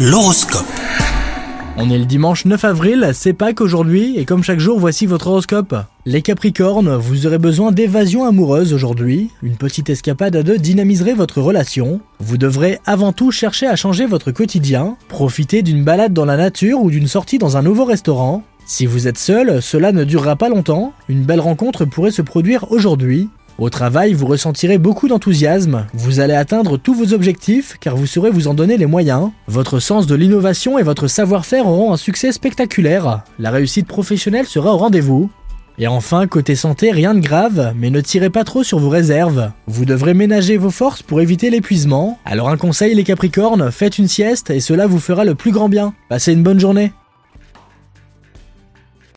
L'horoscope. On est le dimanche 9 avril, c'est Pâques aujourd'hui, et comme chaque jour, voici votre horoscope. Les Capricornes, vous aurez besoin d'évasion amoureuse aujourd'hui. Une petite escapade à deux dynamiserait votre relation. Vous devrez avant tout chercher à changer votre quotidien, profiter d'une balade dans la nature ou d'une sortie dans un nouveau restaurant. Si vous êtes seul, cela ne durera pas longtemps, une belle rencontre pourrait se produire aujourd'hui. Au travail, vous ressentirez beaucoup d'enthousiasme, vous allez atteindre tous vos objectifs car vous saurez vous en donner les moyens. Votre sens de l'innovation et votre savoir-faire auront un succès spectaculaire. La réussite professionnelle sera au rendez-vous. Et enfin, côté santé, rien de grave, mais ne tirez pas trop sur vos réserves. Vous devrez ménager vos forces pour éviter l'épuisement. Alors un conseil les Capricornes, faites une sieste et cela vous fera le plus grand bien. Passez une bonne journée.